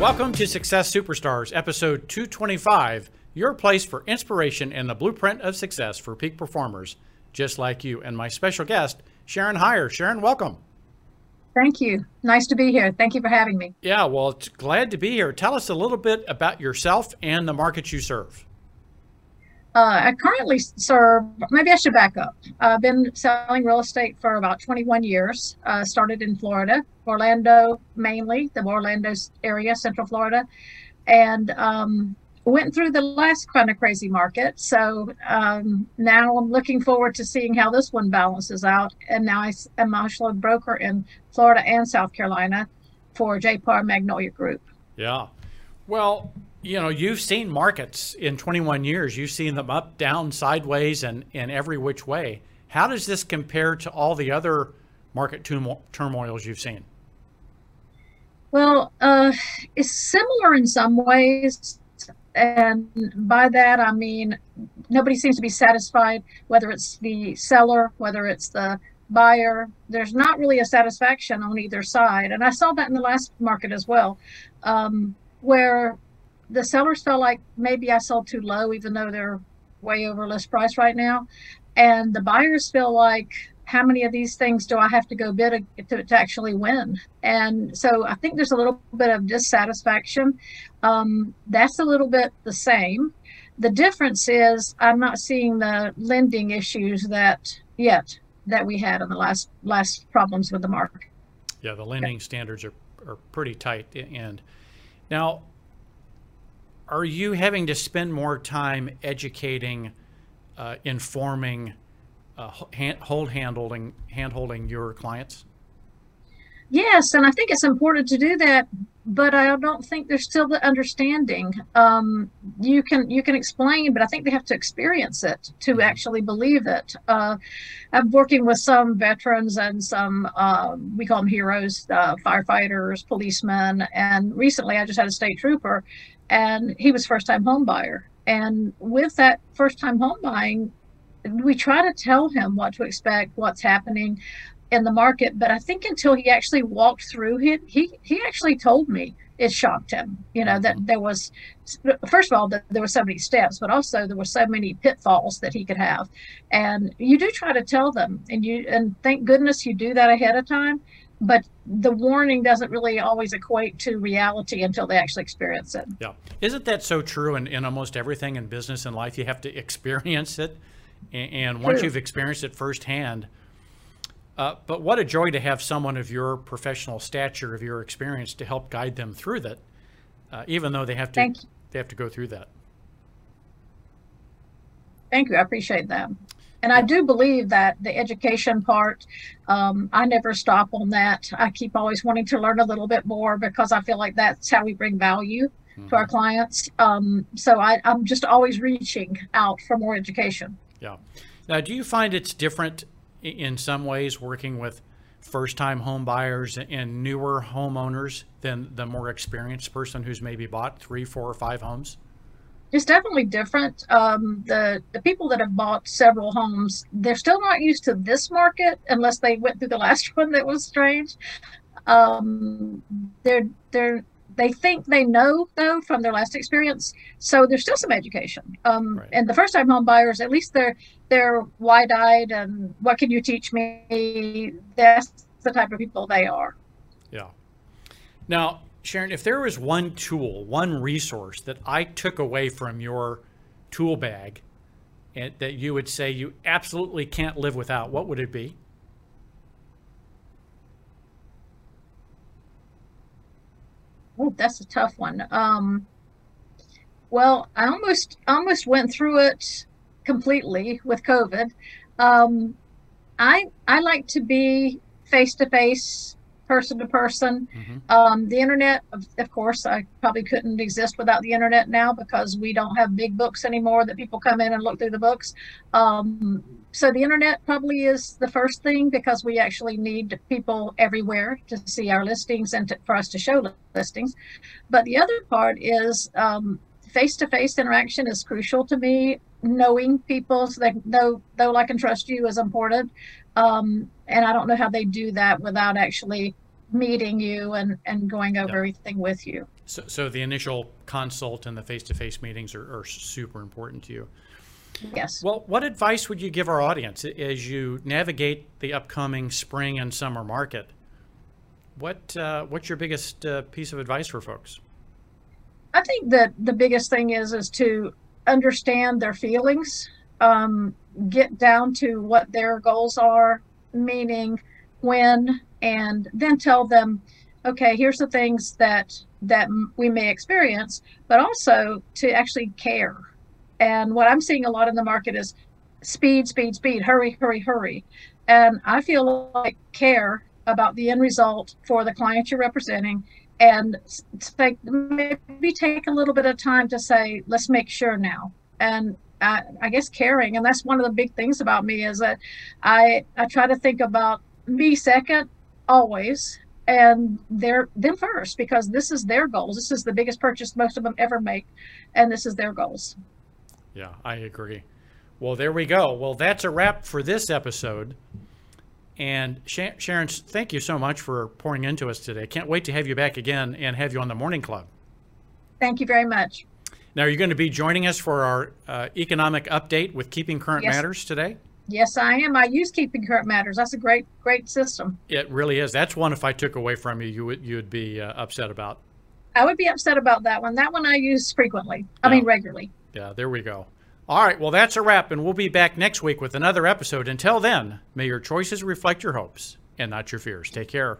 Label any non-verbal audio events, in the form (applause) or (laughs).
Welcome to Success Superstars, episode 225, your place for inspiration and the blueprint of success for peak performers just like you. And my special guest, Sharon Hyres. Sharon, welcome. Thank you. Nice to be here. Thank you for having me. Yeah, well, it's glad to be here. Tell us a little bit about yourself and the markets you serve. Uh, I currently serve, maybe I should back up. I've been selling real estate for about 21 years. Uh, started in Florida, Orlando mainly, the Orlando area, Central Florida. And um, went through the last kind of crazy market. So um, now I'm looking forward to seeing how this one balances out. And now I am a broker in Florida and South Carolina for JPAR Magnolia Group. Yeah. Well, you know, you've seen markets in 21 years. You've seen them up, down, sideways, and in every which way. How does this compare to all the other market turmoils you've seen? Well, uh, it's similar in some ways. And by that, I mean, nobody seems to be satisfied, whether it's the seller, whether it's the buyer. There's not really a satisfaction on either side. And I saw that in the last market as well, um, where the sellers felt like maybe I sold too low, even though they're way over list price right now. And the buyers feel like, how many of these things do I have to go bid to, to actually win? And so I think there's a little bit of dissatisfaction. Um, that's a little bit the same. The difference is I'm not seeing the lending issues that yet that we had in the last last problems with the market. Yeah, the lending standards are, are pretty tight. And now, are you having to spend more time educating, uh, informing? uh, hand, hold handholding hand holding your clients? Yes, and I think it's important to do that, but I don't think there's still the understanding. Um, you can you can explain, but I think they have to experience it to mm-hmm. actually believe it. Uh, I'm working with some veterans and some uh, we call them heroes, uh, firefighters, policemen, and recently I just had a state trooper, and he was first time home buyer. And with that first time home buying, we try to tell him what to expect, what's happening in the market. But I think until he actually walked through it, he he actually told me it shocked him. You know that mm-hmm. there was first of all that there were so many steps, but also there were so many pitfalls that he could have. And you do try to tell them, and you and thank goodness you do that ahead of time. But the warning doesn't really always equate to reality until they actually experience it. Yeah. Isn't that so true in, in almost everything in business and life? You have to experience it and, once you've experienced it firsthand, uh, but what a joy to have someone of your professional stature, of your experience, to help guide them through that, uh, even though they have to they have to go through that. Thank you. I appreciate that. And I do believe that the education part, um, I never stop on that. I keep always wanting to learn a little bit more because I feel like that's how we bring value to our mm-hmm. clients. Um, so I, I'm just always reaching out for more education. Yeah. Now, do you find it's different in some ways working with first-time home buyers and newer homeowners than the more experienced person who's maybe bought three, four, or five homes? It's definitely different. Um, the the people that have bought several homes, they're still not used to this market unless they went through the (laughs) last one that was strange. Um, they're they're they think they know though from their last experience. So there's still some education. Um, right. and the first time home buyers at least they're they're wide-eyed and what can you teach me? That's the type of people they are. Yeah. Now sharon if there was one tool one resource that i took away from your tool bag and that you would say you absolutely can't live without what would it be Oh, that's a tough one. Um, well, I almost almost went through it completely with COVID. Um, I I like to be face to face person to person. Mm-hmm. Um, the internet, of, of, course, I probably couldn't exist without the internet now because we don't have big books anymore that people come in and look through the books. Um, so the internet probably is the first thing because we actually need people everywhere to see our listings and to, for us to show listings. But the other part is face to face interaction is crucial to me. Knowing people so they know, know, like, and trust you is important. Um, and I don't know how they do that without actually meeting you and, and going over everything with you. So, so the initial consult and the face-to-face meetings are, are super important to you. Yes. Well, what advice would you give our audience as you navigate the upcoming spring and summer market? What uh, what's your biggest uh, piece of advice for folks? I think that the biggest thing is is to understand their feelings, um, get down to what their goals are, meaning when, and then tell them, okay, here's the things that that we may experience, but also to actually care. And what I'm seeing a lot in the market is speed, speed, speed, hurry, hurry, hurry. And I feel like care about the end result for the client you're representing and maybe take a little bit of time to say, let's make sure now. And I, I guess caring, and that's one of the big things about me is that I I try to think about me second always, and their them first because this is their goals. This is the biggest purchase most of them ever make, and this is their goals. Yeah, I agree. Well, there we go. Well, that's a wrap for this episode. And Sharon, thank you so much for pouring into us today. Can't wait to have you back again and have you on the Morning Club. Thank you very much. Now, are you going to be joining us for our uh, economic update with Keeping Current yes. Matters today? Yes, I am. I use Keeping Current Matters. That's a great, great system. It really is. That's one. If I took away from you, you would you would be uh, upset about. I would be upset about that one. That one I use frequently. I mean, regularly. Yeah, there we go. All right, well, that's a wrap, and we'll be back next week with another episode. Until then, may your choices reflect your hopes and not your fears. Take care.